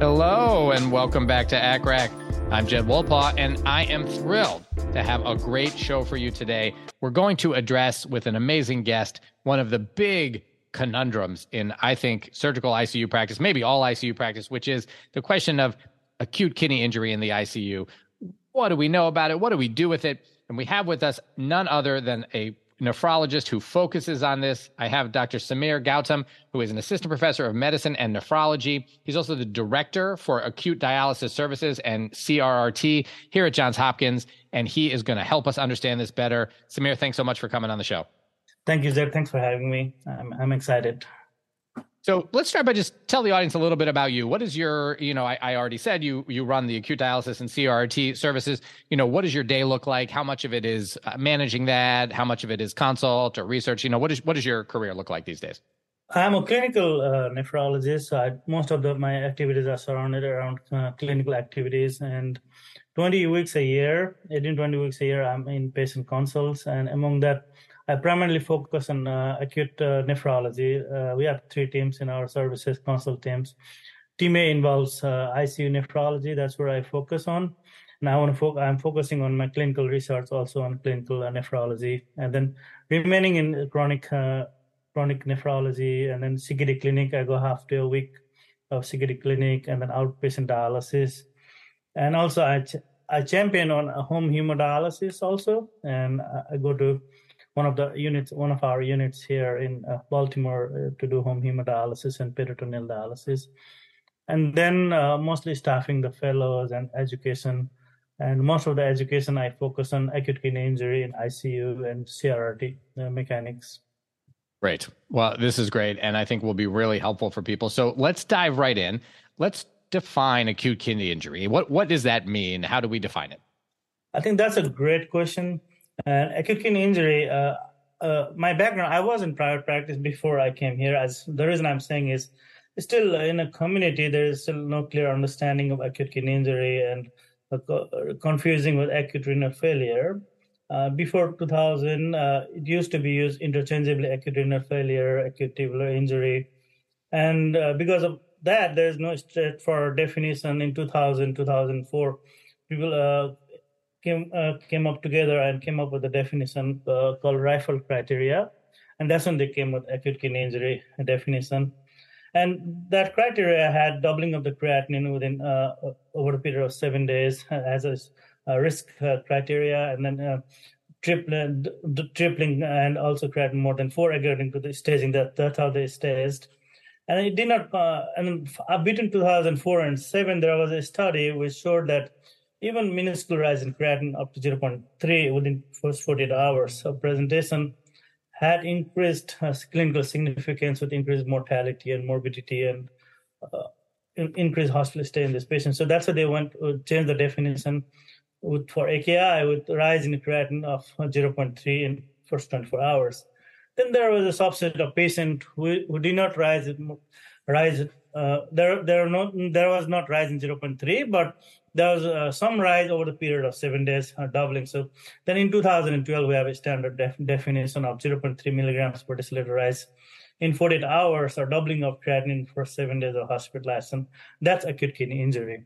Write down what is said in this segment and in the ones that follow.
Hello, and welcome back to ACCRAC. I'm Jed Wolpaw, and I am thrilled to have a great show for you today. We're going to address with an amazing guest one of the big conundrums in, I think, surgical ICU practice, maybe all ICU practice, which is the question of acute kidney injury in the ICU. What do we know about it? What do we do with it? And we have with us none other than a nephrologist who focuses on this. I have Dr. Samir Gautam, who is an assistant professor of medicine and nephrology. He's also the director for acute dialysis services and CRRT here at Johns Hopkins, and he is going to help us understand this better. Samir, thanks so much for coming on the show. Thank you, Jed. Thanks for having me. I'm, I'm excited. So let's start by just tell the audience a little bit about you. What is your, you know, I, I, already said you you run the acute dialysis and CRT services. You know, what does your day look like? How much of it is uh, managing that? How much of it is consult or research? You know, what is what does your career look like these days? I'm a clinical uh, nephrologist. So I, most of the, my activities are surrounded around uh, clinical activities, and 20 weeks a year, 18, 20 weeks a year, I'm in patient consults, and among that I primarily focus on uh, acute uh, nephrology. Uh, we have three teams in our services, consult teams. Team A involves uh, ICU nephrology. That's where I focus on. And I want to fo- I'm focusing on my clinical research also on clinical uh, nephrology. And then remaining in chronic uh, chronic nephrology and then CKD clinic, I go half day a week of CKD clinic and then outpatient dialysis. And also I, ch- I champion on home hemodialysis also. And I go to one of the units, one of our units here in uh, Baltimore uh, to do home hemodialysis and peritoneal dialysis. And then uh, mostly staffing the fellows and education. And most of the education I focus on acute kidney injury in ICU and CRRT uh, mechanics. Great. Well, this is great. And I think will be really helpful for people. So let's dive right in. Let's define acute kidney injury. What, what does that mean? How do we define it? I think that's a great question. And acute kidney injury, uh, uh, my background, I was in private practice before I came here. As the reason I'm saying is, still in a community, there is still no clear understanding of acute kidney injury and uh, confusing with acute renal failure. Uh, before 2000, uh, it used to be used interchangeably acute renal failure, acute tubular injury. And uh, because of that, there's no straightforward definition in 2000, 2004. People came uh, came up together and came up with a definition uh, called RIFLE criteria, and that's when they came with acute kidney injury definition. And that criteria had doubling of the creatinine within uh, over a period of seven days as a, a risk uh, criteria, and then uh, tripling, tripling, and also creatinine more than four according to the staging. That that's how they staged. And it did not. Uh, and between 2004 and seven, there was a study which showed that even minuscule rise in creatinine up to 0.3 within first 48 hours of presentation had increased uh, clinical significance with increased mortality and morbidity and uh, increased hospital stay in this patient. So that's why they went to change the definition with, for AKI with rise in creatinine of 0.3 in first 24 hours. Then there was a subset of patients who, who did not rise rise. Uh, there there no there was not rise in 0.3, but there was uh, some rise over the period of seven days, uh, doubling. So then in 2012, we have a standard def- definition of 0.3 milligrams per deciliter rise in 48 hours or doubling of creatinine for seven days of hospitalization. That's acute kidney injury.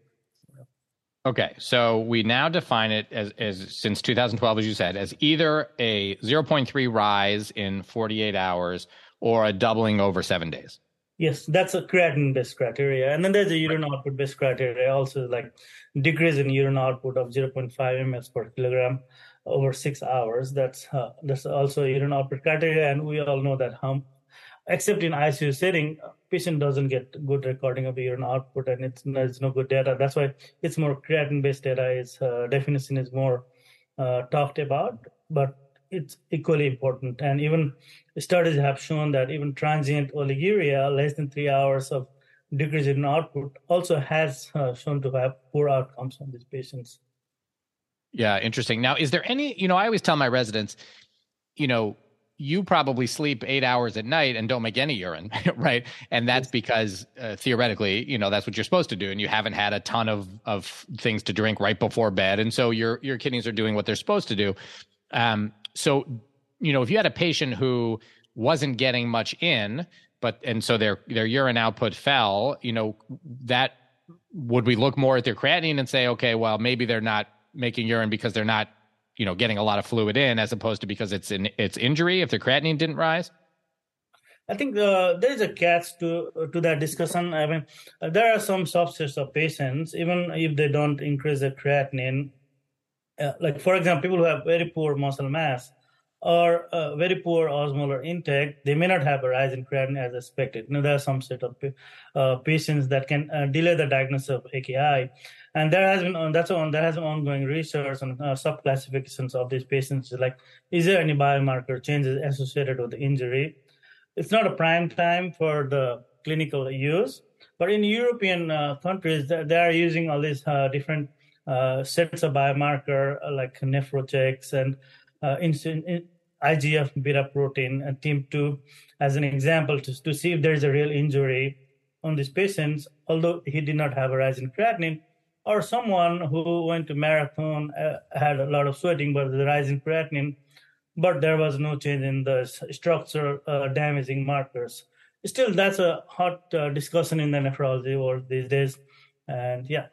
Okay, so we now define it as, as since 2012, as you said, as either a 0.3 rise in 48 hours or a doubling over seven days. Yes, that's a creatinine based criteria. And then there's a urine output based criteria also like decrease in urine output of 0.5 ml per kilogram over six hours. That's uh, that's also urine output criteria. And we all know that how, except in ICU setting, patient doesn't get good recording of the urine output and it's there's no good data. That's why it's more creatinine based data. Its uh, definition is more uh, talked about, but it's equally important. And even studies have shown that even transient oliguria, less than three hours of decrease in output, also has uh, shown to have poor outcomes on these patients. Yeah, interesting. Now, is there any, you know, I always tell my residents, you know, you probably sleep eight hours at night and don't make any urine, right? And that's because uh, theoretically, you know, that's what you're supposed to do, and you haven't had a ton of of things to drink right before bed, and so your your kidneys are doing what they're supposed to do. Um, so, you know, if you had a patient who wasn't getting much in, but and so their their urine output fell, you know, that would we look more at their creatinine and say, okay, well, maybe they're not making urine because they're not, you know, getting a lot of fluid in, as opposed to because it's in it's injury if their creatinine didn't rise? I think uh, there is a catch to to that discussion. I mean, there are some subsets of patients, even if they don't increase their creatinine, uh, like for example, people who have very poor muscle mass, or uh, very poor osmolar intake, they may not have a rise in creatinine as expected. Know, there are some set of uh, patients that can uh, delay the diagnosis of AKI, and there has been on that's on there has been ongoing research on uh, subclassifications of these patients. Like, is there any biomarker changes associated with the injury? It's not a prime time for the clinical use, but in European uh, countries, they are using all these uh, sets of biomarker like nephrochecks and uh, insulin, IGF beta protein and TIMP-2 as an example to, to see if there is a real injury on these patients, although he did not have a rise in creatinine, or someone who went to marathon uh, had a lot of sweating but the rise in creatinine, but there was no change in the structure uh, damaging markers. Still, that's a hot uh, discussion in the nephrology world these days, and yeah.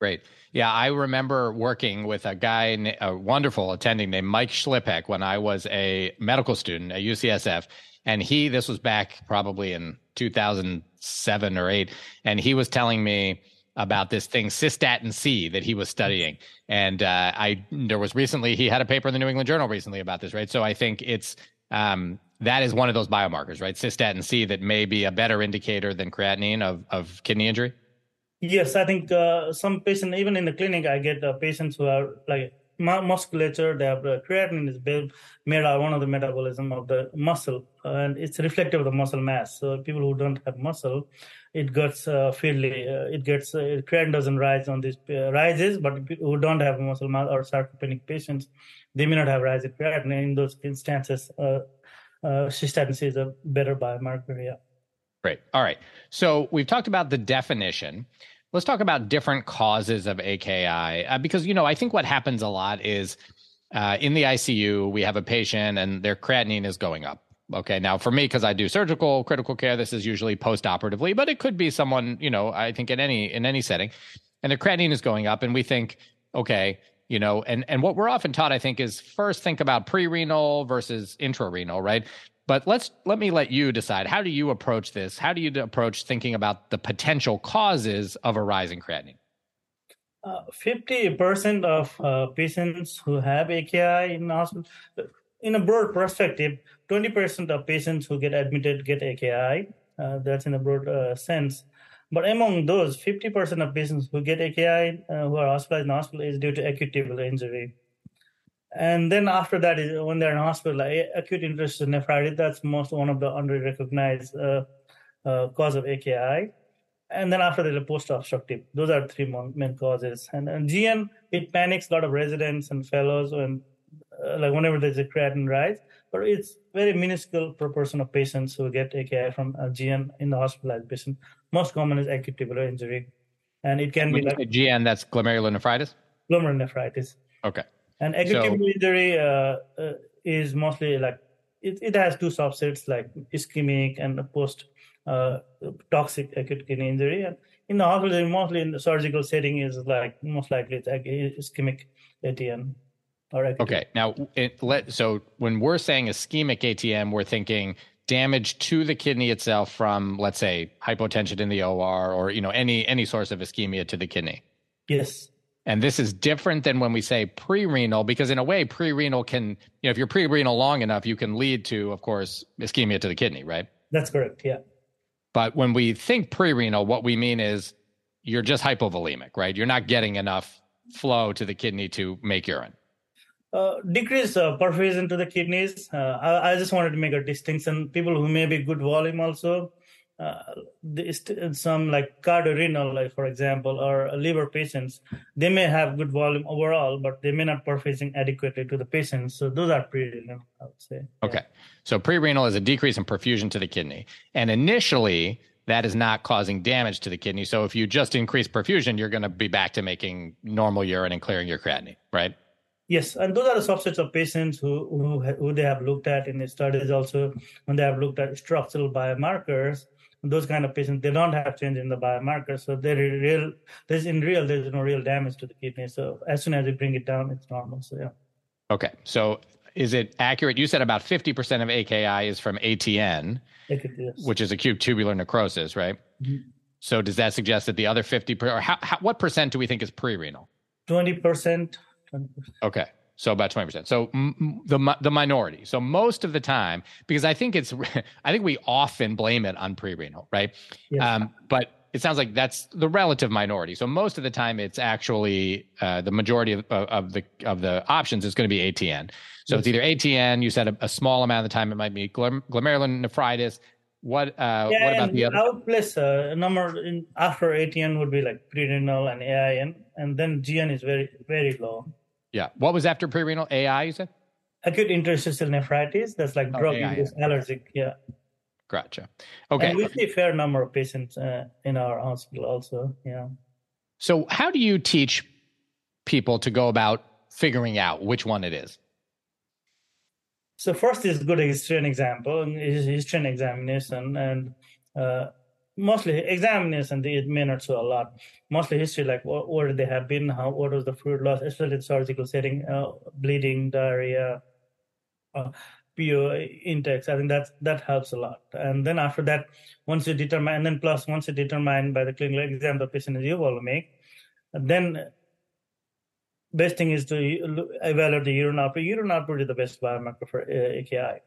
Great. Yeah, I remember working with a guy, a wonderful attending named Mike Shlipak when I was a medical student at UCSF. And he, this was back probably in 2007 or eight, and he was telling me about this thing cystatin C that he was studying. And uh, I, there was recently, he had a paper in the New England Journal recently about this, right? So I think it's, um, that is one of those biomarkers, right? Cystatin C that may be a better indicator than creatinine of, of kidney injury. Yes, I think uh, some patients, even in the clinic, I get uh, patients who are like musculature, they have uh, creatinine is built, made out one of the metabolism of the muscle, and it's reflective of the muscle mass. So people who don't have muscle, it gets uh, uh, it gets uh, creatinine doesn't rise on these uh, rises, but people who don't have muscle mass or sarcopenic patients, they may not have rise in creatinine. In those instances, uh, uh, cystatin is a better biomarker. Yeah. Great. All right. So we've talked about the definition. Let's talk about different causes of AKI uh, because you know I think what happens a lot is uh, in the ICU we have a patient and their creatinine is going up. Okay, now for me because I do surgical critical care, this is usually post-operatively, but it could be someone you know I think in any in any setting, and their creatinine is going up, and we think okay, you know and and what we're often taught i think is first think about pre-renal versus intrarenal right but let's let me let you decide. How do you approach this? How do you approach thinking about the potential causes of a rising creatinine? Uh, fifty percent of uh, patients who have AKI in hospital, in a broad perspective, twenty percent of patients who get admitted get AKI. Uh, that's in a broad uh, sense. But among those, 50% of patients who get AKI uh, who are hospitalized in hospital is due to acute tubular injury. And then after that is when they're in hospital, acute interstitial nephritis, that's most one of the under-recognized uh, uh, cause of AKI. And then after that, the post-obstructive. Those are three main causes. And, and GN, it panics a lot of residents and fellows when, uh, like whenever there's a creatinine rise. But it's very minuscule proportion of patients who get AKI from GN in the hospitalized patient. Most common is acute tubular injury, and it can when be like GN. That's glomerulonephritis. Glomerulonephritis. Okay. And acute so, injury uh, uh, is mostly like it, it has two subsets like ischemic and post uh, toxic acute kidney injury. And in the hospital, mostly in the surgical setting, is like most likely it's ischemic ATN. Or okay, now it, let so when we're saying ischemic ATN, we're thinking damage to the kidney itself from, let's say, hypotension in the OR or you know any any source of ischemia to the kidney. Yes. And this is different than when we say pre-renal, because in a way, pre-renal can, you know, if you're pre-renal long enough, you can lead to, of course, ischemia to the kidney, right? That's correct. Yeah. But when we think pre-renal, what we mean is you're just hypovolemic, right? You're not getting enough flow to the kidney to make urine. Uh, decrease uh, perfusion to the kidneys. Uh, I, I, just wanted to make a distinction. People who may be good volume also, uh, some like cardiorenal, like for example, or liver patients, they may have good volume overall, but they may not perfusing adequately to the patients. So those are pre-renal, I would say. Okay, yeah. so pre-renal is a decrease in perfusion to the kidney, and initially that is not causing damage to the kidney. So if you just increase perfusion, you're going to be back to making normal urine and clearing your creatinine, right? Yes, and those are the subsets of patients who, who, who they have looked at in the studies also when they have looked at structural biomarkers those kind of patients, they don't have change in the biomarker. So they're real, there's in real, there's no real damage to the kidney. So as soon as you bring it down, it's normal. So yeah. Okay. So is it accurate? You said about 50% of AKI is from ATN, which is acute tubular necrosis, right? Mm-hmm. So does that suggest that the other fifty percent, or how, how, what percent do we think is pre-renal? 20%. Okay. So about 20%. So m- the the minority. So most of the time because I think it's I think we often blame it on pre-renal, right? Yes. Um, but it sounds like that's the relative minority. So most of the time it's actually uh, the majority of, of, the of the options is going to be ATN. So yes. it's either ATN, you said a, a, small amount of the time it might be glomerulonephritis, what uh, yeah, what about the other? Outplace uh, number in after ATN would be like pre-renal and AIN, and then GN is very very low. Yeah. What was after pre-renal? AI, you said? Acute interstitial nephritis. That's like oh, drug-induced allergic. Yeah. Gotcha. Okay. And we see a fair number of patients uh, in our hospital also. Yeah. So, how do you teach people to go about figuring out which one it is? So first is good history and example, history and examination, and uh, mostly examination it may not show a lot mostly history like what, where they have been how what was the fluid loss especially in surgical setting uh, bleeding diarrhea uh, PO intakes. I think that that helps a lot. And then after that, once you determine, and then plus once you determine by the clinical exam the patient is euvolemic, then best thing is to evaluate the urine output. Urine output is the best biomarker for uh, AKI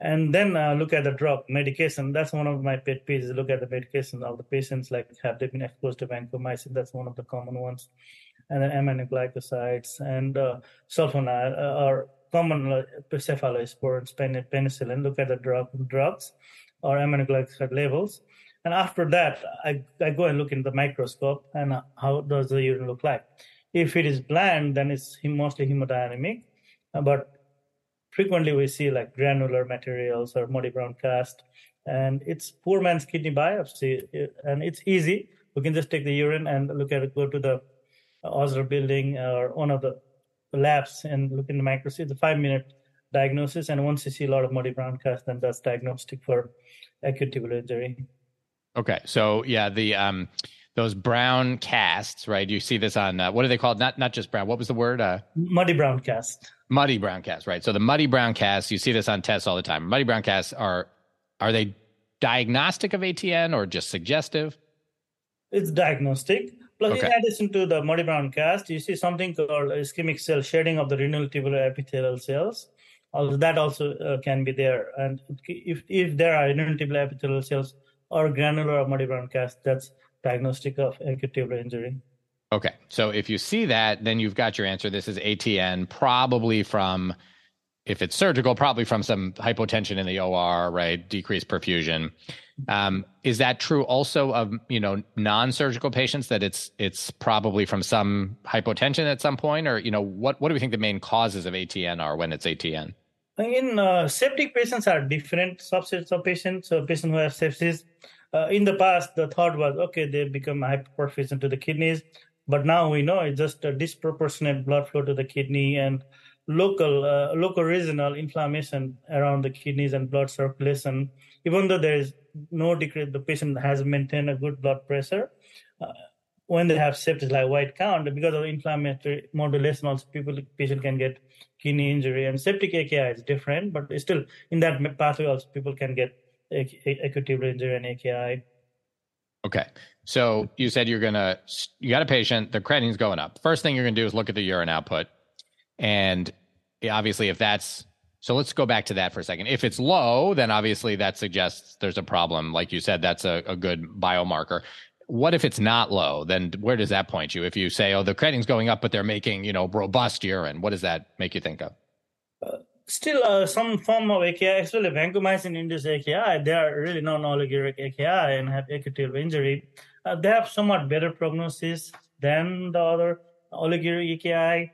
and then uh, look at the drug medication. That's one of my pet peeves. Look at the medication of the patients, like have they been exposed to vancomycin? That's one of the common ones. And then aminoglycosides and uh, are common uh, cephalosporins, penicillin. Look at the drug drugs or aminoglycoside levels. And after that, I, I go and look in the microscope and uh, how does the urine look like. If it is bland, then it's mostly hemodynamic. Uh, but frequently we see like granular materials or muddy brown cast and it's poor man's kidney biopsy and it's easy. We can just take the urine and look at it go to the Osler building or one of the labs and look in the microscope. It's a five minute diagnosis and once you see a lot of muddy brown cast then that's diagnostic for acute tubular injury. Okay so yeah the um those brown casts right you see this on uh, what are they called? Not not just brown what was the word? Uh muddy brown cast Muddy brown casts, right? So the muddy brown casts, you see this on tests all the time. Muddy brown casts are are they diagnostic of ATN or just suggestive? It's diagnostic. Plus, okay. in addition to the muddy brown cast, you see something called ischemic cell shedding of the renal tubular epithelial cells. Also, that also uh, can be there. And if if there are renal tubular epithelial cells or granular or muddy brown cast, that's diagnostic of acute tubular injury. Okay. So if you see that, then you've got your answer. This is ATN, probably from, if it's surgical, probably from some hypotension in the OR, right? Decreased perfusion. Um, is that true also of you know non-surgical patients that it's it's probably from some hypotension at some point, or you know what what do we think the main causes of ATN are when it's ATN? In uh, septic patients are different subsets of patients. So patients who have sepsis, uh, in the past the thought was okay they become hyperperfusion to the kidneys but now we know it's just a disproportionate blood flow to the kidney and local uh, local regional inflammation around the kidneys and blood circulation. Even though there is no decrease the patient has maintained a good blood pressure uh, when they have sepsis like white count because of inflammatory modulation also people patient can get kidney injury. And septic aki is different but still in that pathway also people can get acute injury and aki Okay. So you said you're gonna you got a patient, the creatinine's going up. First thing you're gonna do is look at the urine output, and obviously if that's so let's go back to that for a second. If it's low, then obviously that suggests there's a problem. Like you said, that's a, a good biomarker. What if it's not low? Then where does that point you? If you say, oh, the creatinine's going up, but they're making you know robust urine, what does that make you think of? Still uh, some form of AKI, especially vancomycin-induced AKI, they are really non-oliguric AKI and have acute injury. Uh, they have somewhat better prognosis than the other oliguric AKI.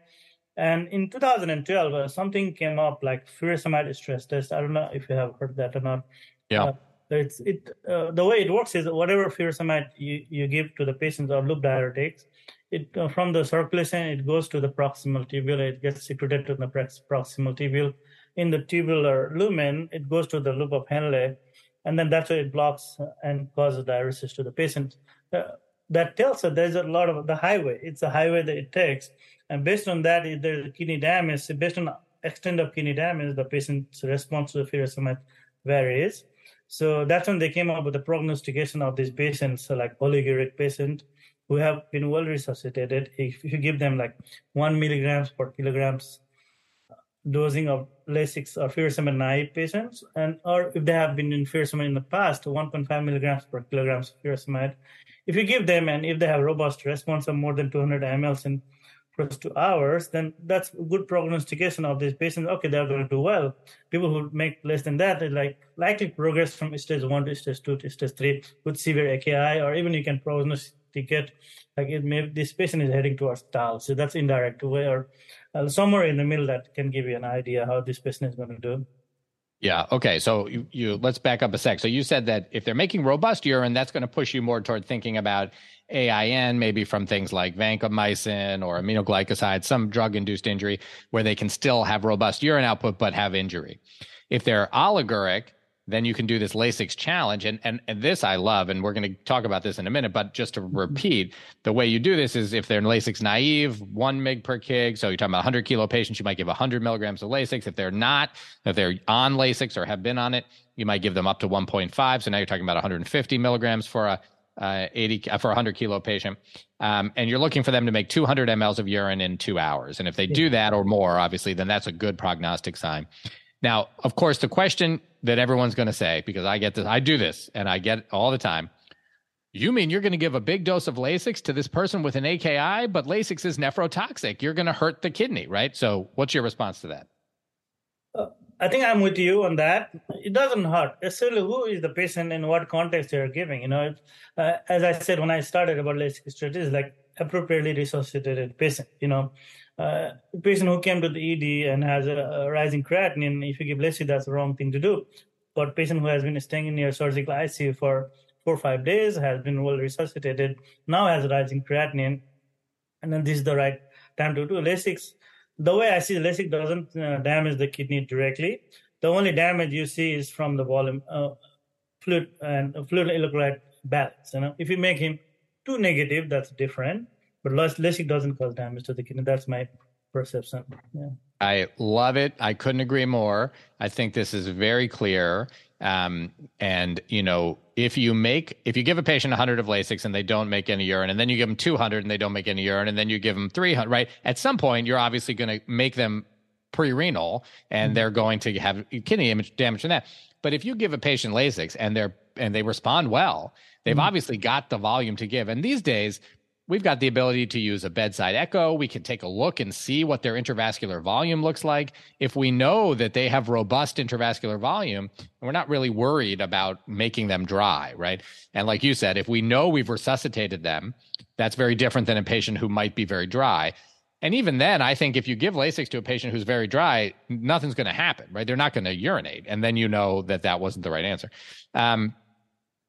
And in 2012, uh, something came up like furosemide stress test. I don't know if you have heard that or not. Yeah. Uh, it's it uh, the way it works is whatever furosemide you, you give to the patients or loop diuretics, it uh, from the circulation it goes to the proximal tubule. It gets secreted to the proximal tubule in the tubular lumen, it goes to the loop of Henle. and then that's where it blocks and causes diuresis to the patient. Uh, that tells us there's a lot of the highway. It's a highway that it takes, and based on that, if there's kidney damage, based on extent of kidney damage, the patient's response to the furosemide varies. So that's when they came up with the prognostication of these patients, so like oliguric patient who have been well resuscitated. If you give them like one milligrams per kilograms dosing of Lasix or uh, furosemide naive patients, and or if they have been in furosemide in the past, 1.5 milligrams per kilogram of furosemide. If you give them and if they have robust response of more than 200 mLs in first two hours, then that's good prognostication of these patients. Okay, they're going to do well. People who make less than that, they like likely progress from stage one to stage two to stage three with severe AKI, or even you can prognosticate like it may this patient is heading towards TAL. So that's indirect way or uh, somewhere in the middle that can give you an idea how this patient is going to do. Yeah. Okay. So you, you let's back up a sec. So you said that if they're making robust urine, that's going to push you more toward thinking about AIN, maybe from things like vancomycin or aminoglycoside, some drug-induced injury where they can still have robust urine output but have injury. If they're oliguric, then you can do this Lasix challenge. And, and, and this I love, and we're going to talk about this in a minute, but just to mm-hmm. repeat, the way you do this is if they're Lasix naive, one mg per kg. So you're talking about 100 kilo patients, you might give 100 milligrams of Lasix. If they're not, if they're on Lasix or have been on it, you might give them up to 1.5. So now you're talking about 150 milligrams for a uh, 80 uh, for a 100 kilo patient, um, and you're looking for them to make 200 mLs of urine in two hours. And if they do that or more, obviously, then that's a good prognostic sign. Now, of course, the question that everyone's going to say, because I get this, I do this and I get it all the time. You mean you're going to give a big dose of Lasix to this person with an AKI, but Lasix is nephrotoxic. You're going to hurt the kidney, right? So, what's your response to that? Uh, I think I'm with you on that. It doesn't hurt. Essentially, who is the patient and what context they're giving? You know, uh, as I said when I started about Lasix strategies, like appropriately resuscitated patient. You know, uh, patient who came to the ED and has a, a rising creatinine, if you give Lasix, that's the wrong thing to do. But patient who has been staying in your surgical ICU for four or five days, has been well resuscitated, now has a rising creatinine, and then this is the right time to do Lasix. The way I see Lasix doesn't uh, damage the kidney directly. The only damage you see is from the volume, uh, fluid and fluid electrolyte balance. You know, if you make him too negative, that's different. But Lasix doesn't cause damage to the kidney. That's my perception. Yeah. I love it. I couldn't agree more. I think this is very clear. Um, and you know, if you make if you give a patient 100 of Lasix and they don't make any urine, and then you give them 200 and they don't make any urine, and then you give them 300, right? At some point, you're obviously going to make them pre-renal, and mm-hmm. they're going to have kidney damage from that. But if you give a patient Lasix and they're and they respond well, they've mm-hmm. obviously got the volume to give. And these days, We've got the ability to use a bedside echo. We can take a look and see what their intravascular volume looks like. If we know that they have robust intravascular volume, we're not really worried about making them dry, right? And like you said, if we know we've resuscitated them, that's very different than a patient who might be very dry. And even then, I think if you give Lasix to a patient who's very dry, nothing's going to happen, right? They're not going to urinate. And then you know that that wasn't the right answer. Um,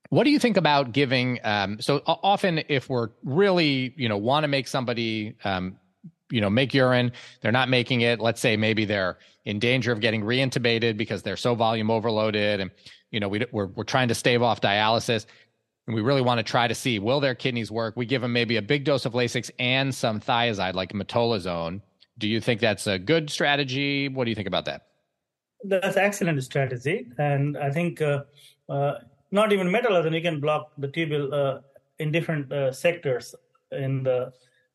what do you think about giving? Um, so often, if we're really, you know, want to make somebody, um, you know, make urine, they're not making it. Let's say maybe they're in danger of getting reintubated because they're so volume overloaded, and you know, we, we're we're trying to stave off dialysis, and we really want to try to see will their kidneys work. We give them maybe a big dose of Lasix and some thiazide, like metolazone. Do you think that's a good strategy? What do you think about that? That's excellent strategy, and I think. Uh, uh, not even metolazone, you can block the tubule uh, in different uh, sectors in the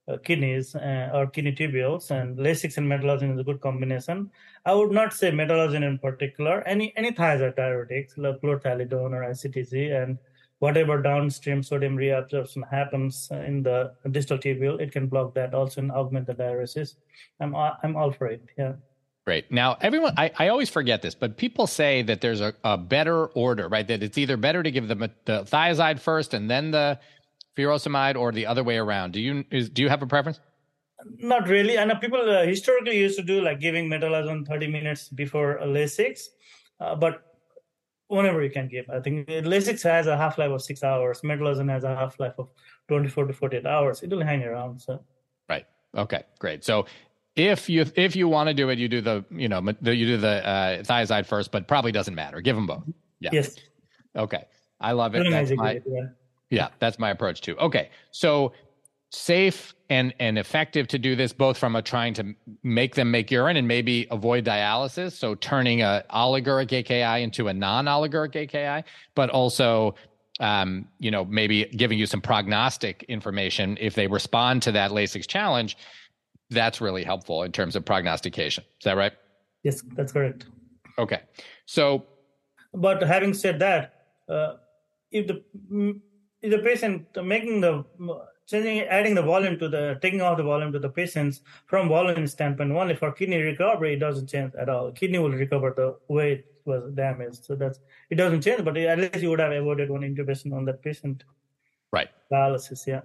uh, kidneys or kidney tubules, and Lasix and metolazone is a good combination. I would not say metolazone in particular. Any any thiazide diuretics, like chlorthalidone or HCTZ, and whatever downstream sodium reabsorption happens in the distal tubule, it can block that also and augment the diuresis. I'm I'm all for it. Yeah. Great. Now, everyone, I, I always forget this, but people say that there's a, a better order, right? That it's either better to give the, the thiazide first and then the furosemide, or the other way around. Do you is, do you have a preference? Not really. I know people uh, historically used to do like giving metolazone 30 minutes before Lasix, uh, but whenever you can give. I think Lasix has a half life of six hours. Metolazone has a half life of 24 to 48 hours. It will hang around. So. Right. Okay. Great. So if you if you want to do it, you do the you know you do the uh, thiazide first, but probably doesn't matter. Give them both. Yeah. Yes. Okay. I love it. That's my, yeah. that's my approach too. Okay. So safe and and effective to do this both from a trying to make them make urine and maybe avoid dialysis so turning a oliguric AKI into a non-oliguric AKI but also um, you know maybe giving you some prognostic information if they respond to that Lasix challenge that's really helpful in terms of prognostication is that right yes that's correct okay so but having said that uh, if the if the patient making the changing, adding the volume to the, taking off the volume to the patients from volume standpoint, only for kidney recovery, it doesn't change at all. Kidney will recover the way it was damaged. So that's, it doesn't change, but at least you would have avoided one intervention on that patient. Right. Dialysis, yeah.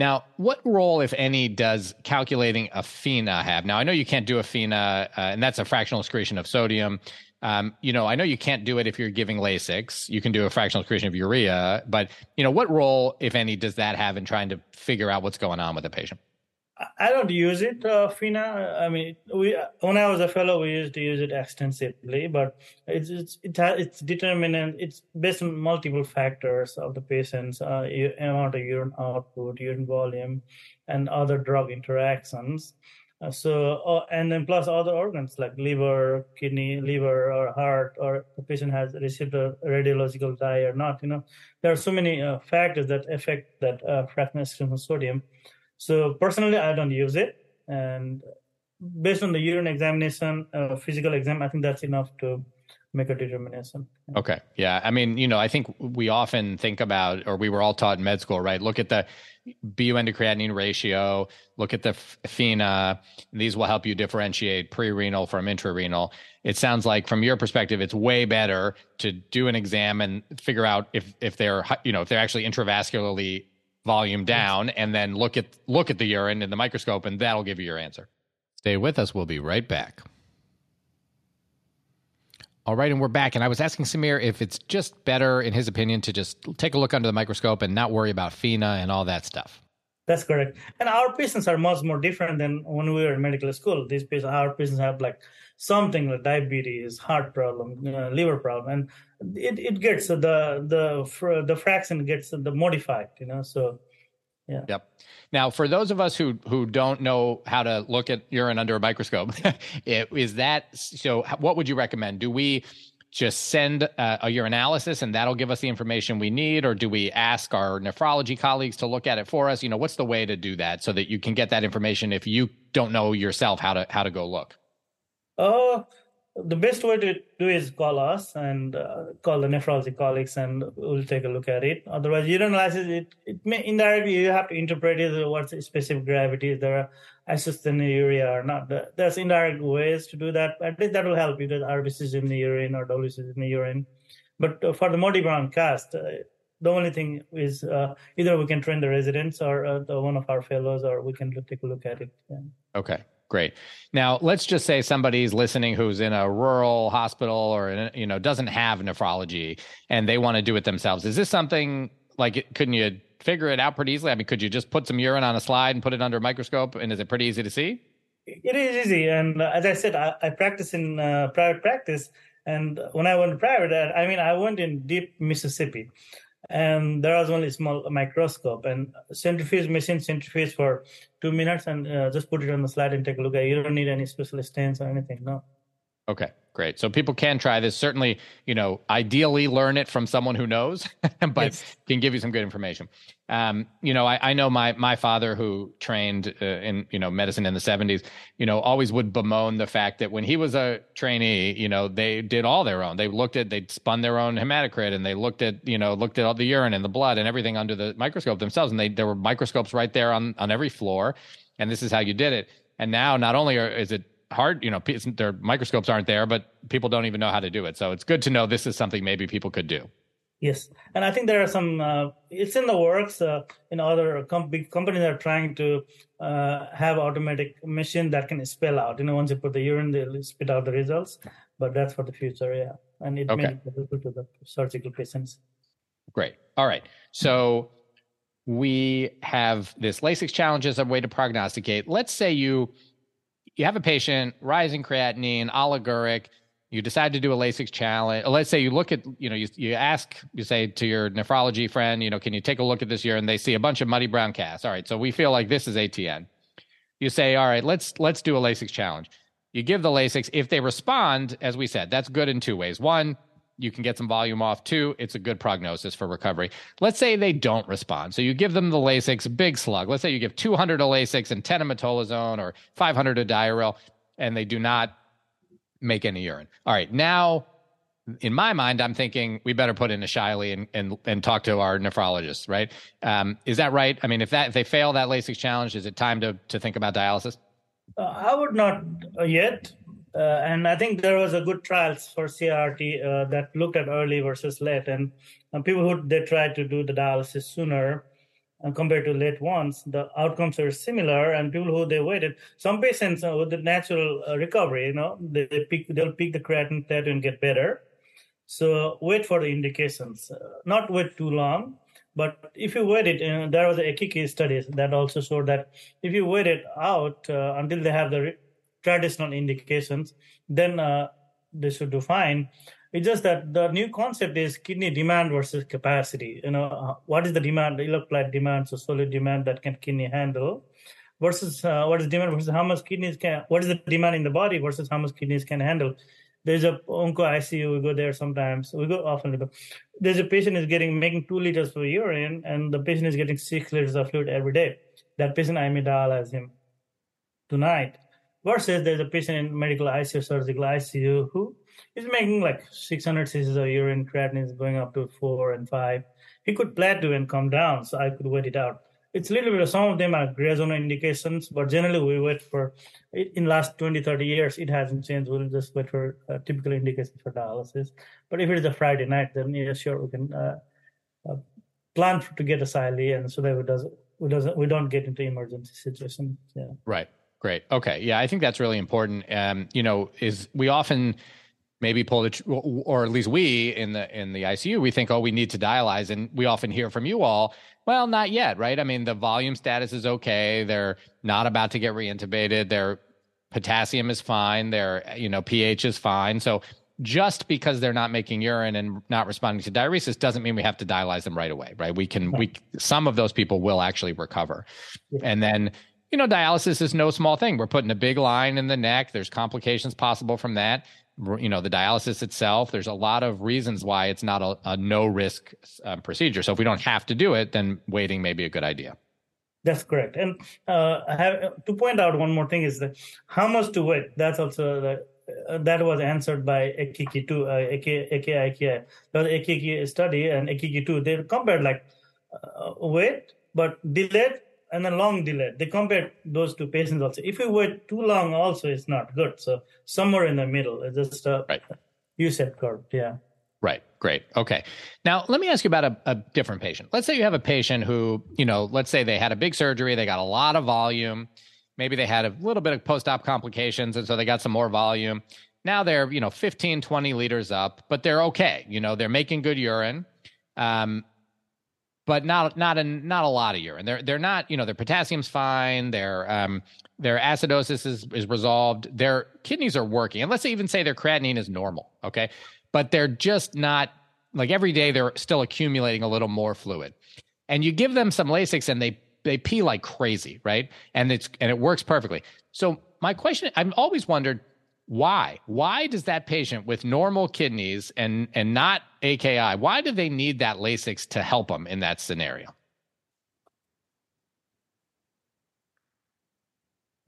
Now, what role, if any, does calculating a FENA have? Now, I know you can't do a FENA, uh, and that's a fractional excretion of sodium. Um, you know, I know you can't do it if you're giving Lasix. You can do a fractional excretion of urea, but you know, what role, if any, does that have in trying to figure out what's going on with the patient? I don't use it, uh, FENA. I mean, we when I was a fellow, we used to use it extensively, but it's it's it it's determinant. It's based on multiple factors of the patient's uh, amount of urine output, urine volume, and other drug interactions. Uh, so, uh, and then plus other organs like liver, kidney, liver, or heart, or the patient has received a radiological dye or not. You know, there are so many uh, factors that affect that uh, fractional sodium. So, personally, I don't use it, and based on the urine examination, uh, physical exam, I think that's enough to make a determination. Okay. Yeah. I mean, you know, I think we often think about, or we were all taught in med school, right? Look at the BUN to creatinine ratio, look at the FENA. These will help you differentiate pre-renal from intrarenal. It sounds like from your perspective, it's way better to do an exam and figure out if, if they're, you know, if they're actually intravascularly volume down and then look at, look at the urine in the microscope and that'll give you your answer. Stay with us. We'll be right back. All right, and we're back. And I was asking Samir if it's just better, in his opinion, to just take a look under the microscope and not worry about FENA and all that stuff. That's correct. And our patients are much more different than when we were in medical school. These patients, our patients have like something like diabetes, heart problem, uh, liver problem, and it, it gets the the the fraction gets the modified. You know, so yeah. Yep. Now, for those of us who who don't know how to look at urine under a microscope, is that so? What would you recommend? Do we just send a, a urinalysis and that'll give us the information we need, or do we ask our nephrology colleagues to look at it for us? You know, what's the way to do that so that you can get that information if you don't know yourself how to how to go look? Oh, the best way to do is call us and uh, call the nephrology colleagues and we'll take a look at it. Otherwise urine analysis it, it may indirectly you have to interpret it what's specific gravity. Is there urea or not there's indirect ways to do that. At least that will help you that rbc is in the urine or wc is in the urine. But uh, for the muddy brown cast uh, the only thing is uh, either we can train the residents or uh, the, one of our fellows or we can take a look at it. Yeah. okay Great. Now, let's just say somebody's listening who's in a rural hospital or in, you know doesn't have nephrology and they want to do it themselves. Is this something like couldn't you figure it out pretty easily? I mean, could you just put some urine on a slide and put it under a microscope, and is it pretty easy to see? It is easy, and uh, as I said, I, I practice in uh, private practice, and when I went private, I mean, I went in deep Mississippi, and there was only small microscope and centrifuge machine centrifuge for two minutes and uh, just put it on the slide and take a look at it. You don't need any special stains or anything. No. Okay, great. So people can try this. Certainly, you know, ideally learn it from someone who knows, but yes. can give you some good information. Um, you know, I, I, know my my father who trained uh, in you know medicine in the seventies. You know, always would bemoan the fact that when he was a trainee, you know, they did all their own. They looked at, they spun their own hematocrit, and they looked at, you know, looked at all the urine and the blood and everything under the microscope themselves. And they there were microscopes right there on on every floor, and this is how you did it. And now, not only are, is it hard, you know, their microscopes aren't there, but people don't even know how to do it. So it's good to know this is something maybe people could do. Yes, and I think there are some. Uh, it's in the works. Uh, in other com- big companies are trying to uh, have automatic machine that can spell out. You know, once you put the urine, they'll spit out the results. But that's for the future, yeah. And it okay. may be helpful to the surgical patients. Great. All right. So we have this Lasix challenge as a way to prognosticate. Let's say you you have a patient rising creatinine, oliguric, you decide to do a lasix challenge. Let's say you look at you know you, you ask you say to your nephrology friend you know can you take a look at this year? And they see a bunch of muddy brown casts all right so we feel like this is atn you say all right let's let's do a lasix challenge. You give the lasix. If they respond as we said that's good in two ways. One you can get some volume off too. It's a good prognosis for recovery. Let's say they don't respond. So you give them the Lasix, big slug. Let's say you give 200 of Lasix and 10 of metolazone or 500 of Diuril, and they do not make any urine. All right, now in my mind, I'm thinking we better put in a Shiley and and, and talk to our nephrologist, right? Um, is that right? I mean, if that if they fail that Lasix challenge, is it time to to think about dialysis? Uh, I would not uh, yet. Uh, and I think there was a good trials for CRT uh, that looked at early versus late, and people who they tried to do the dialysis sooner uh, compared to late ones, the outcomes were similar. And people who they waited, some patients uh, with the natural uh, recovery, you know, they, they peak, they'll peak the creatinine and get better. So wait for the indications, not wait too long. But if you wait it, uh, there was a AKIKI studies that also showed that if you wait it out uh, until they have the re- traditional indications, then uh, they should do fine. It's just that the new concept is kidney demand versus capacity. You know, uh, what is the demand, electrolyte demand, so solid demand that can kidney handle, versus uh, what is demand versus how much kidneys can, what is the demand in the body versus how much kidneys can handle. There's a onco ICU, we go there sometimes, we go often. There's a patient is getting making two liters of urine, and the patient is getting six liters of fluid every day. That patient, I may dialyze him tonight versus there's a patient in medical ICU, surgical ICU, who is making like 600 cc's of urine, creatinine is going up to four and five. He could plateau and come down, so I could wait it out. It's a little bit of some of them are gray zone indications, but generally we wait for in last 20, 30 years, it hasn't changed. We'll just wait for uh, typical indications for dialysis. But if it is a Friday night, then yeah, sure, we can uh, uh, plan to get a Shiley, and so that we doesn't we doesn't we don't get into emergency situations. Yeah. Right. Great. Okay. Yeah, I think that's really important. Um, you know, is we often maybe pull the or at least we in the in the ICU we think oh we need to dialyze and we often hear from you all well not yet right? I mean the volume status is okay. They're not about to get reintubated. Their potassium is fine. Their you know pH is fine. So just because they're not making urine and not responding to diuresis doesn't mean we have to dialyze them right away right? We can we some of those people will actually recover. And then you know, dialysis is no small thing. We're putting a big line in the neck. There's complications possible from that. You know, the dialysis itself, there's a lot of reasons why it's not a, a no risk um, procedure. So if we don't have to do it, then waiting may be a good idea. That's correct. And uh, have to point out one more thing is that how much to wait. That's also the, uh, that was answered by AKIKI 2, uh, AKI, the AKIKI study and AKIKI 2. They compared like uh, wait, but delayed and a long delay. They compare those two patients also. If you wait too long, also it's not good. So somewhere in the middle, it's just a right. you said curve. Yeah. Right. Great. Okay. Now let me ask you about a, a different patient. Let's say you have a patient who, you know, let's say they had a big surgery, they got a lot of volume. Maybe they had a little bit of post-op complications, and so they got some more volume. Now they're, you know, 15, 20 liters up, but they're okay. You know, they're making good urine. Um, but not not a not a lot of urine. They're they're not you know their potassium's fine. Their um their acidosis is is resolved. Their kidneys are working, and let's even say their creatinine is normal. Okay, but they're just not like every day they're still accumulating a little more fluid. And you give them some Lasix, and they they pee like crazy, right? And it's and it works perfectly. So my question, I've always wondered why? Why does that patient with normal kidneys and and not AKI, why do they need that Lasix to help them in that scenario?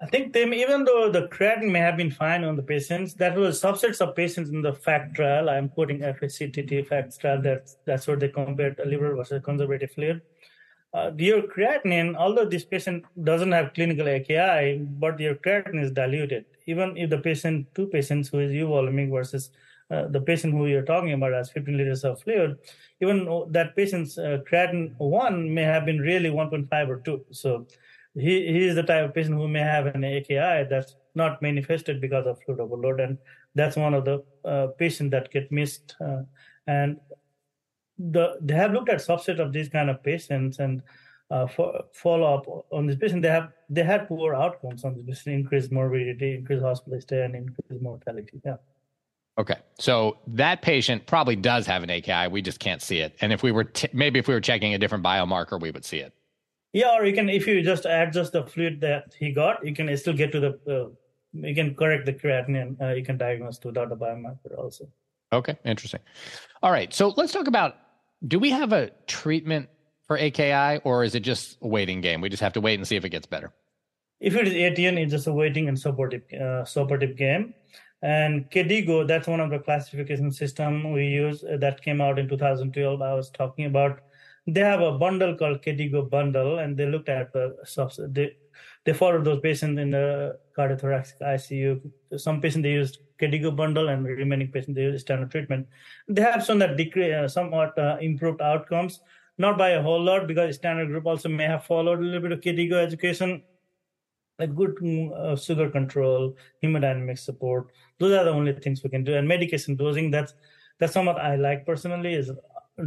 I think them, even though the creatinine may have been fine on the patients, that was subsets of patients in the FACTT trial. I'm quoting FACTT FACT trial. That's that's what they compared liver versus conservative fluid. Uh, your creatinine, although this patient doesn't have clinical AKI, but your creatinine is diluted even if the patient, two patients who is euvolemic versus uh, the patient who you're talking about has 15 liters of fluid, even that patient's uh, creatinine one may have been really 1.5 or 2. So he, he is the type of patient who may have an AKI that's not manifested because of fluid overload. And that's one of the uh, patients that get missed. Uh, and the, they have looked at subset of these kind of patients and uh, follow up on this patient, they have they had poor outcomes on this patient, increased morbidity, increased hospital stay, and increased mortality. Yeah. Okay, so that patient probably does have an AKI. We just can't see it. And if we were t- maybe if we were checking a different biomarker, we would see it. Yeah, or you can if you just adjust the fluid that he got, you can still get to the. Uh, you can correct the creatinine. Uh, you can diagnose without the biomarker also. Okay, interesting. All right, so let's talk about. Do we have a treatment for AKI, or is it just a waiting game? We just have to wait and see if it gets better. If it is ATN, it's just a waiting and supportive uh, supportive game. And KDIGO, that's one of the classification system we use uh, that came out in 2012. I was talking about. They have a bundle called KDIGO bundle, and they looked at the they they followed those patients in the cardiothoracic ICU. Some patients they used KDIGO bundle, and remaining patients they used standard treatment. They have shown that decrease, uh, somewhat uh, improved outcomes, not by a whole lot, because standard group also may have followed a little bit of KDIGO education like good mm, uh, sugar control, hemodynamic support. Those are the only things we can do. And medication dosing, that's that's somewhat I like personally is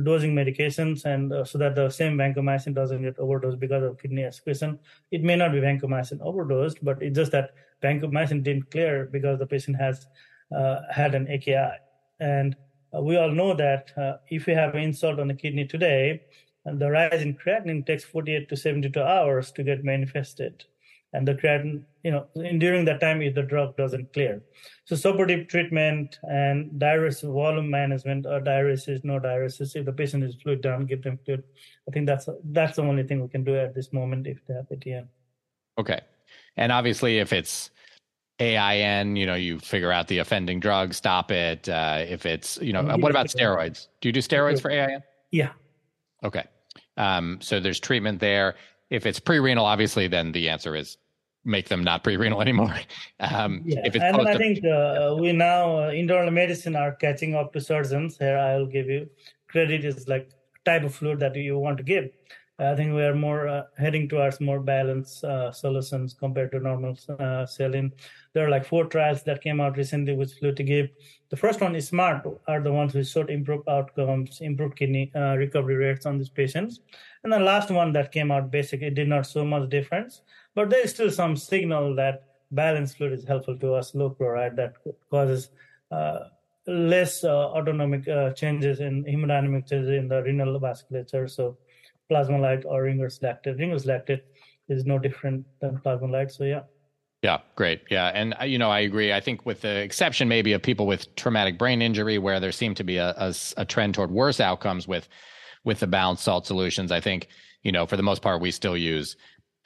dosing medications and uh, so that the same vancomycin doesn't get overdosed because of kidney excretion. It may not be vancomycin overdosed, but it's just that vancomycin didn't clear because the patient has uh, had an AKI. And uh, we all know that uh, if you have insult on the kidney today, the rise in creatinine takes 48 to 72 hours to get manifested and the creatinine, you know, during that time, if the drug doesn't clear. So supportive treatment and diuresis volume management or diuresis, no diuresis. If the patient is fluid down, give them fluid. I think that's that's the only thing we can do at this moment if they have ATN. Okay, and obviously, if it's AIN, you know, you figure out the offending drug, stop it. Uh, if it's, you know, what about steroids? Do you do steroids for AIN? Yeah. Okay. Um, so there's treatment there. If it's pre-renal, obviously, then the answer is make them not pre-renal anymore. Um, yeah. and I think uh, we now uh, internal medicine are catching up to surgeons. Here, I'll give you credit is like type of fluid that you want to give. I think we are more uh, heading towards more balanced uh, solutions compared to normal uh, saline. There are like four trials that came out recently with fluid to give. The first one is SMART, are the ones which showed improved outcomes, improved kidney uh, recovery rates on these patients. And the last one that came out, basically, did not so much difference but there is still some signal that balanced fluid is helpful to us, low chloride, that causes uh, less uh, autonomic uh, changes in hemodynamic changes in the renal vasculature. So plasma-lyte or Ringer's lactate. Ringer's lactate is no different than plasma-lyte. So yeah. Yeah, great. Yeah, and uh, you know I agree. I think with the exception maybe of people with traumatic brain injury, where there seemed to be a, a, a trend toward worse outcomes with with the balanced salt solutions. I think you know for the most part we still use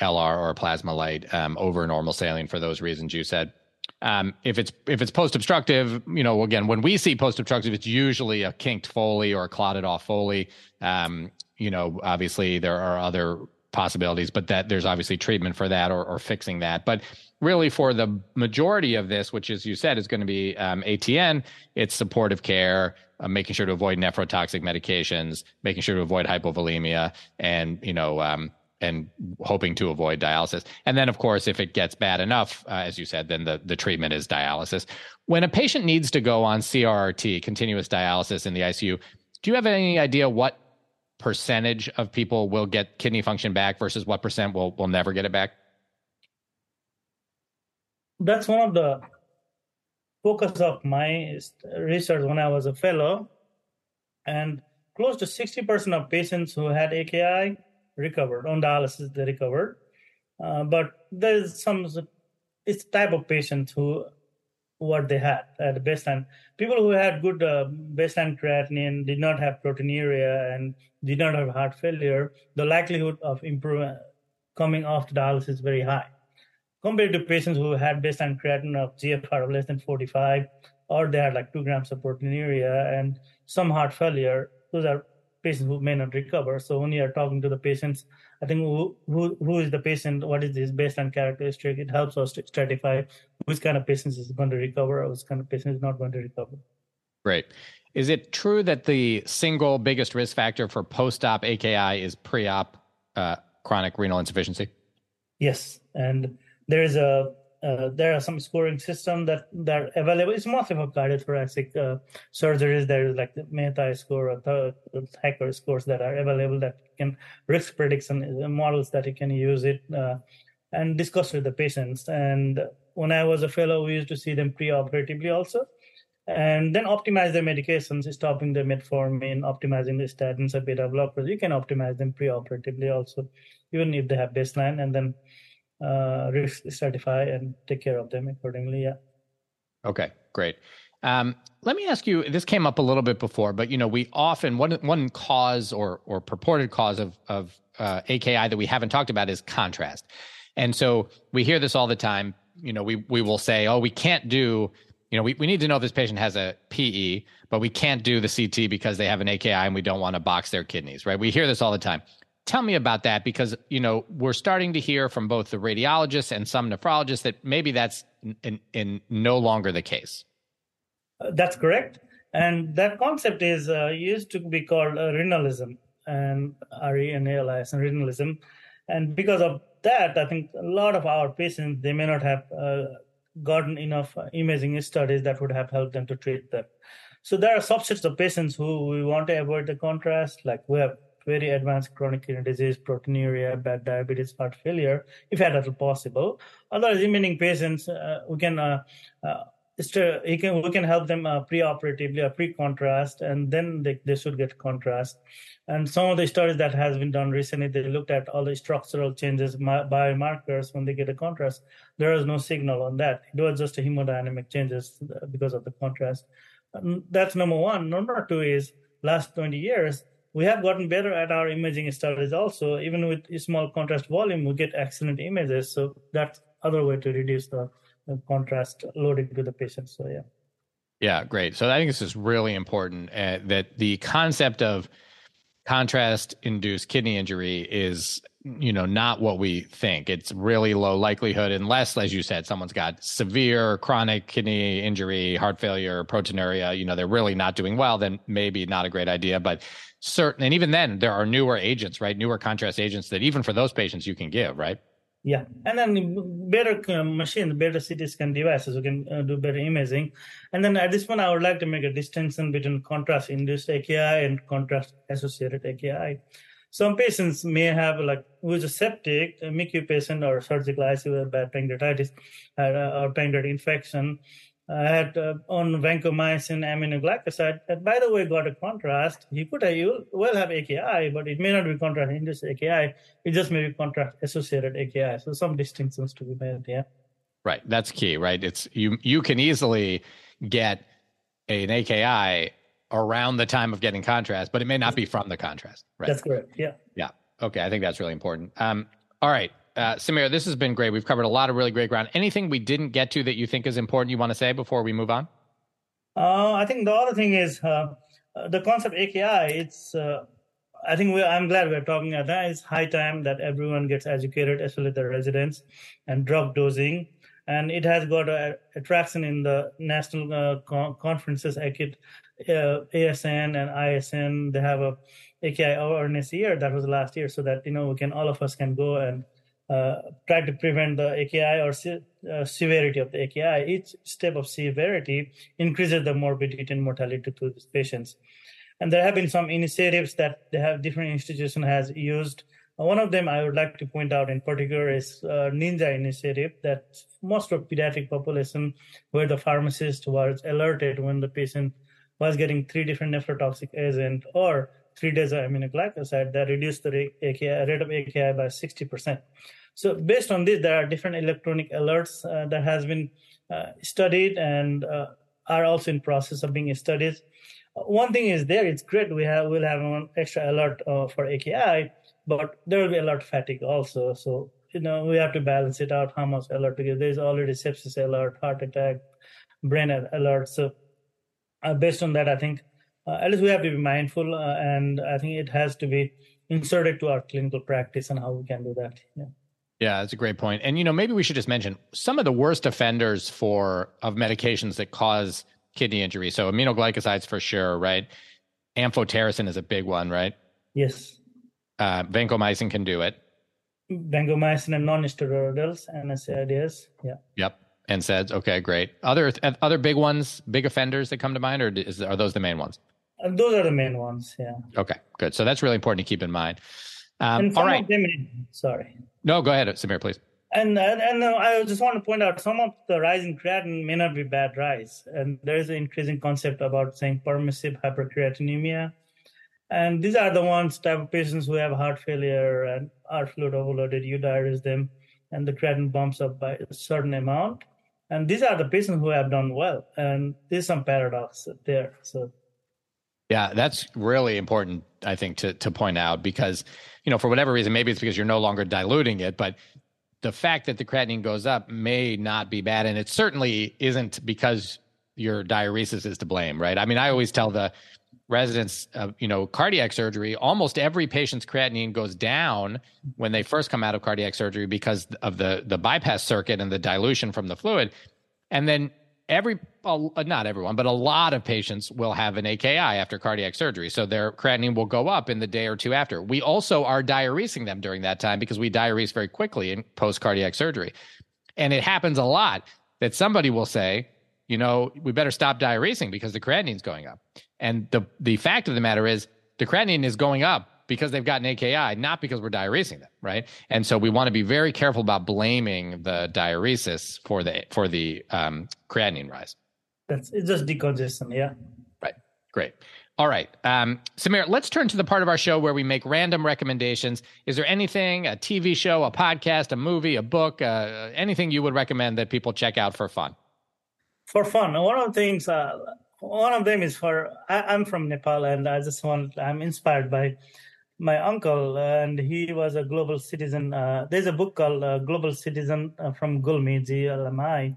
LR or Plasma-Lyte um, over normal saline for those reasons you said. Um, if it's if it's post obstructive, you know, again, when we see post obstructive, it's usually a kinked Foley or a clotted off Foley. Um, you know, obviously there are other possibilities, but that there's obviously treatment for that or, or fixing that. But really, for the majority of this, which as you said is going to be um, ATN, it's supportive care, uh, making sure to avoid nephrotoxic medications, making sure to avoid hypovolemia, and you know, um, and hoping to avoid dialysis. And then, of course, if it gets bad enough, uh, as you said, then the, the treatment is dialysis. When a patient needs to go on CRRT, continuous dialysis in the ICU, do you have any idea what percentage of people will get kidney function back versus what percent will, will never get it back? That's one of the focus of my research when I was a fellow. And close to 60% of patients who had AKI recovered on dialysis they recovered. Uh, but there's some it's type of patients who what they had at the baseline. People who had good uh, baseline creatinine did not have proteinuria and did not have heart failure the likelihood of improvement coming off dialysis is very high. Compared to patients who had baseline creatinine of gfr of less than 45 or they had like 2 grams of proteinuria and some heart failure those are patients who may not recover. So when you are talking to the patients, I think who, who, who is the patient, what is this baseline characteristic, it helps us to stratify which kind of patients is going to recover or which kind of patient is not going to recover. Great. Is it true that the single biggest risk factor for post-op AKI is pre-op uh, chronic renal insufficiency? Yes, and there is a uh, there are some scoring systems that that are available. It's mostly for cardiothoracic uh, surgeries. There is like the Mehta score or the Thakar scores that are available that can risk prediction uh, models that you can use it uh, and discuss with the patients. And when I was a fellow, we used to see them pre-operatively also. and then optimize their medications, stopping the metformin, optimizing the statins or beta blockers. You can optimize them preoperatively also, even if they have baseline, and then uh, risk stratify and take care of them accordingly. Yeah. Okay, great. Um, let me ask you. This came up a little bit before, but you know, we often one one cause or or purported cause of of uh, AKI that we haven't talked about is contrast, and so we hear this all the time. You know, we we will say, oh, we can't do you know, we, we need to know if this patient has a PE, but we can't do the CT because they have an AKI and we don't want to box their kidneys, right? We hear this all the time. Tell me about that because, you know, we're starting to hear from both the radiologists and some nephrologists that maybe that's in, in no longer the case. Uh, that's correct. And that concept is uh, used to be called uh, renalism and R-E-N-A-L-I-S and renalism. And because of that, I think a lot of our patients, they may not have uh, gotten enough uh, imaging studies that would have helped them to treat them. So there are subsets of patients who we want to avoid the contrast, like we have very advanced chronic kidney disease, proteinuria, bad diabetes, heart failure, if at all possible. Otherwise, remaining patients, uh, we can uh, uh, can we can help them uh, pre-operatively pre-contrast and then they, they should get contrast. And some of the studies that has been done recently they looked at all the structural changes biomarkers when they get a contrast. There is no signal on that. It was just a hemodynamic changes uh, because of the contrast. That's number one. Number two is last 20 years we have gotten better at our imaging studies also even with small contrast volume we get excellent images so that's other way to reduce the contrast loading to the patient. So yeah. Yeah, great. So I think this is really important uh, that the concept of contrast induced kidney injury is you know not what we think. It's really low likelihood unless as you said someone's got severe chronic kidney injury heart failure proteinuria you know they're really not doing well then maybe not a great idea. But certain and even then there are newer agents right? Newer contrast agents that even for those patients you can give right? Yeah, and then better uh, machines, better CT scan devices, we can uh, do better imaging. And then at this point, I would like to make a distinction between contrast-induced AKI and contrast-associated AKI. Some patients may have like who's a septic, MICU patient or surgical ICU with bad pancreatitis uh, or pancreatic infection I had uh, on vancomycin aminoglycoside that, by the way, got a contrast. He could have, you well have AKI, but it may not be contrast induced AKI. It just may be contrast associated AKI. So some distinctions to be made. Yeah. Right. That's key, right? It's you, you can easily get an AKI around the time of getting contrast, but it may not be from the contrast. Right. That's correct. Yeah. Yeah. Okay. I think that's really important. Um, all right. Uh, Samir, this has been great. We've covered a lot of really great ground. Anything we didn't get to that you think is important you want to say before we move on? Uh, I think the other thing is uh, the concept AKI. It's uh, I think we, I'm glad we're talking about that. It's high time that everyone gets educated, especially the residents, and drug dosing. And it has got a, a traction in the national uh, con- conferences, AKIT, uh, ASN and ISN. They have a AKI awareness year. That was last year, so that you know we can all of us can go and uh, try to prevent the AKI or se- uh, severity of the AKI. Each step of severity increases the morbidity and mortality to these patients. And there have been some initiatives that they have different institution has used. Uh, one of them I would like to point out in particular is uh, Ninja initiative that most of pediatric population where the pharmacist was alerted when the patient was getting three different nephrotoxic agent or three days of aminoglycoside that reduced the AKI, rate of AKI by 60%. So based on this, there are different electronic alerts uh, that has been uh, studied and uh, are also in process of being studied. Uh, one thing is there, it's great. We have we'll have an extra alert uh, for AKI, but there will be alert fatigue also. So you know we have to balance it out. How much alert because there's already sepsis alert, heart attack, brain alert. So uh, based on that, I think at least we have to be mindful, and I think it has to be inserted to our clinical practice and how we can do that. Yeah. Yeah, that's a great point. And you know, maybe we should just mention some of the worst offenders for of medications that cause kidney injury. So aminoglycosides for sure, right? Amphotericin is a big one, right? Yes. Uh, vancomycin can do it. Vancomycin and non-steroidals, NSAIDs. Yeah. Yep. NSAIDs. Okay, great. Other other big ones, big offenders that come to mind, or is, are those the main ones? Uh, those are the main ones. Yeah. Okay, good. So that's really important to keep in mind. Um, all right. Them, sorry. No, go ahead, Samir, please. And and, and uh, I just want to point out some of the rise in creatinine may not be bad rise, and there is an increasing concept about saying permissive hypercreatinemia, and these are the ones type of patients who have heart failure and are fluid overloaded. You diurese them, and the creatinine bumps up by a certain amount, and these are the patients who have done well, and there's some paradox there. So yeah, that's really important, I think, to to point out because, you know, for whatever reason, maybe it's because you're no longer diluting it, but the fact that the creatinine goes up may not be bad, and it certainly isn't because your diuresis is to blame, right? I mean, I always tell the residents of you know cardiac surgery almost every patient's creatinine goes down when they first come out of cardiac surgery because of the the bypass circuit and the dilution from the fluid. And then every not everyone but a lot of patients will have an AKI after cardiac surgery. So their creatinine will go up in the day or two after. We also are diuresing them during that time because we diurese very quickly in post cardiac surgery. And it happens a lot that somebody will say you know we better stop diuresing because the creatinine's going up and the the fact of the matter is the creatinine is going up because they've got an AKI, not because we're diuresing them, right? And so we want to be very careful about blaming the diuresis for the for the um, creatinine rise. That's it's just decongestion, yeah. Right. Great. All right, um, Samir. Let's turn to the part of our show where we make random recommendations. Is there anything, a TV show, a podcast, a movie, a book, uh, anything you would recommend that people check out for fun? For fun, one of the things. Uh, one of them is for I, am from Nepal, and I just want I'm inspired by my uncle, and he was a global citizen. Uh, there's a book called uh, Global Citizen uh, from Gulmi GLMI,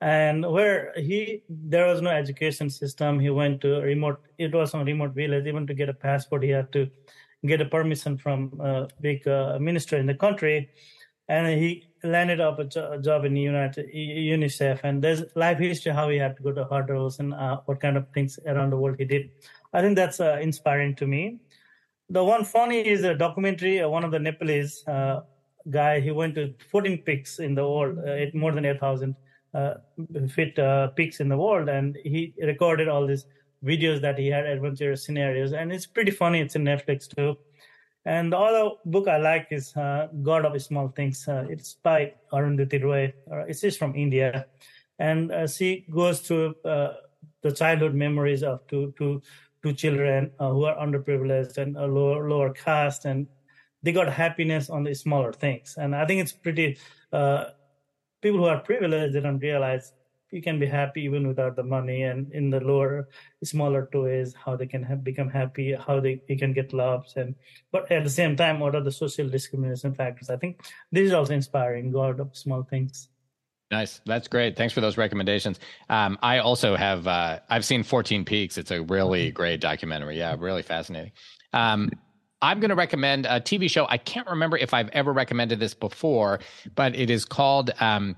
and where he there was no education system. He went to remote. It was a remote village. Even to get a passport, he had to get a permission from a big uh, minister in the country, and he landed up a, jo- job in United UNICEF, and there's life history how he had to go to hurdles and uh, what kind of things around the world he did. I think that's uh, inspiring to me. The one funny is a documentary. Uh, one of the Nepalese uh, guy he went to 14 peaks in the world, uh, more than 8,000 uh, feet peaks in the world, and he recorded all these videos that he had adventurous scenarios, and it's pretty funny. It's in Netflix too and the other book I like is uh, God of Small Things. Uh, it's by Arundhati Roy. Uh, it's just from India. And uh, she goes through uh, the childhood memories of two, two, two children who are underprivileged and lower, lower caste. And they got happiness on the smaller things. And I think it's pretty, people who are privileged, they don't realize you can be happy even without the money and in the lower smaller toys how they can have, become happy how they, they can get loves and but at the same time what are the social discrimination factors i think this is also inspiring god of small things Nice. That's great. Thanks for those recommendations. Um, I also have, uh, I've seen 14 Peaks. It's a really mm-hmm. great documentary. Yeah, really fascinating. Um, I'm going to recommend a TV show. I can't remember if I've ever recommended this before, but it is called um,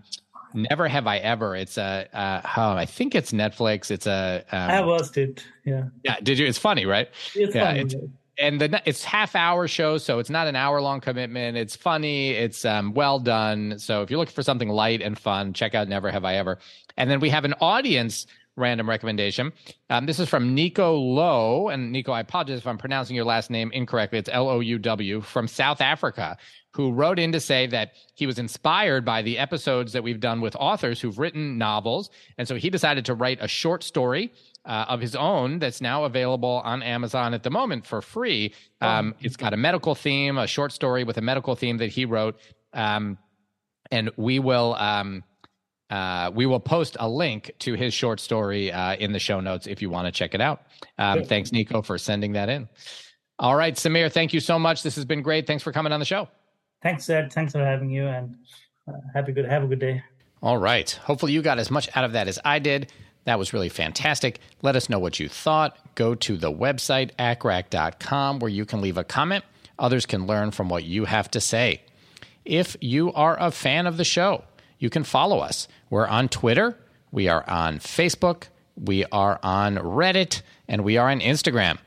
Never have I ever. It's a uh, oh, I think it's Netflix. It's a um, I watched it. Yeah. Yeah. Did you? It's funny, right? It's yeah, funny. It's, and the it's half hour show, so it's not an hour long commitment. It's funny. It's um, well done. So if you're looking for something light and fun, check out Never Have I Ever. And then we have an audience random recommendation. Um, this is from Nico Louw. And Nico, I apologize if I'm pronouncing your last name incorrectly. It's L O U W from South Africa, who wrote in to say that he was inspired by the episodes that we've done with authors who've written novels. And so he decided to write a short story uh, of his own that's now available on Amazon at the moment for free. Um, it's got a medical theme, a short story with a medical theme that he wrote. Um, and we will. Um, uh, we will post a link to his short story uh, in the show notes if you want to check it out. Um, thanks, Nico, for sending that in. All right, Samir, thank you so much. This has been great. Thanks for coming on the show. Thanks, Jed. Thanks for having you, and uh, have a good have a good day. All right. Hopefully, you got as much out of that as I did. That was really fantastic. Let us know what you thought. Go to the website, accrac.com, where you can leave a comment. Others can learn from what you have to say. If you are a fan of the show, you can follow us. We're on Twitter, we are on Facebook, we are on Reddit, and we are on Instagram.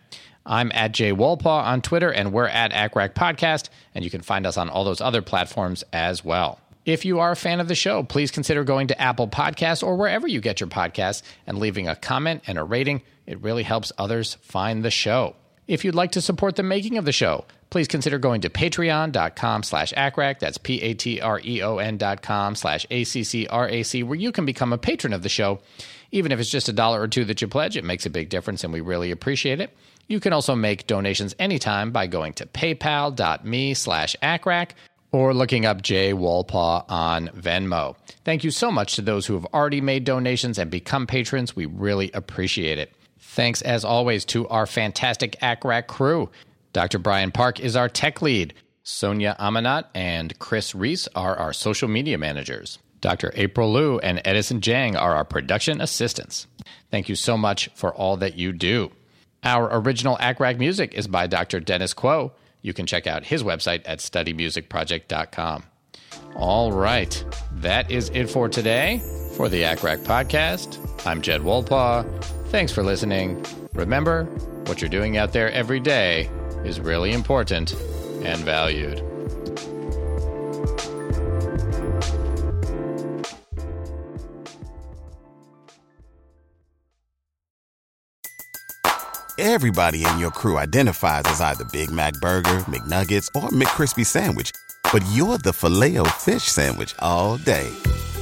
I'm at Jay Wolpaw on Twitter, and we're at ACCRAC Podcast, and you can find us on all those other platforms as well. If you are a fan of the show, please consider going to Apple Podcasts or wherever you get your podcasts and leaving a comment and a rating. It really helps others find the show. If you'd like to support the making of the show, please consider going to patreon.com slash accrac. That's P-A-T-R-E-O-N dot com slash A-C-C-R-A-C, where you can become a patron of the show. Even if it's just a dollar or two that you pledge, it makes a big difference and we really appreciate it. You can also make donations anytime by going to paypal.me slash accrac or looking up Jay Wolpaw on Venmo. Thank you so much to those who have already made donations and become patrons. We really appreciate it. Thanks, as always, to our fantastic ACCRAC crew. Dr. Brian Park is our tech lead. Sonia Amanat and Chris Reese are our social media managers. Dr. April Liu and Edison Jang are our production assistants. Thank you so much for all that you do. Our original ACCRAC music is by Dr. Dennis Quo. You can check out his website at studymusicproject.com. All right, that is it for today for the ACCRAC podcast. I'm Jed Wolpaw. Thanks for listening. Remember, what you're doing out there every day is really important and valued. Everybody in your crew identifies as either Big Mac Burger, McNuggets, or McCrispy Sandwich. But you're the filet fish Sandwich all day.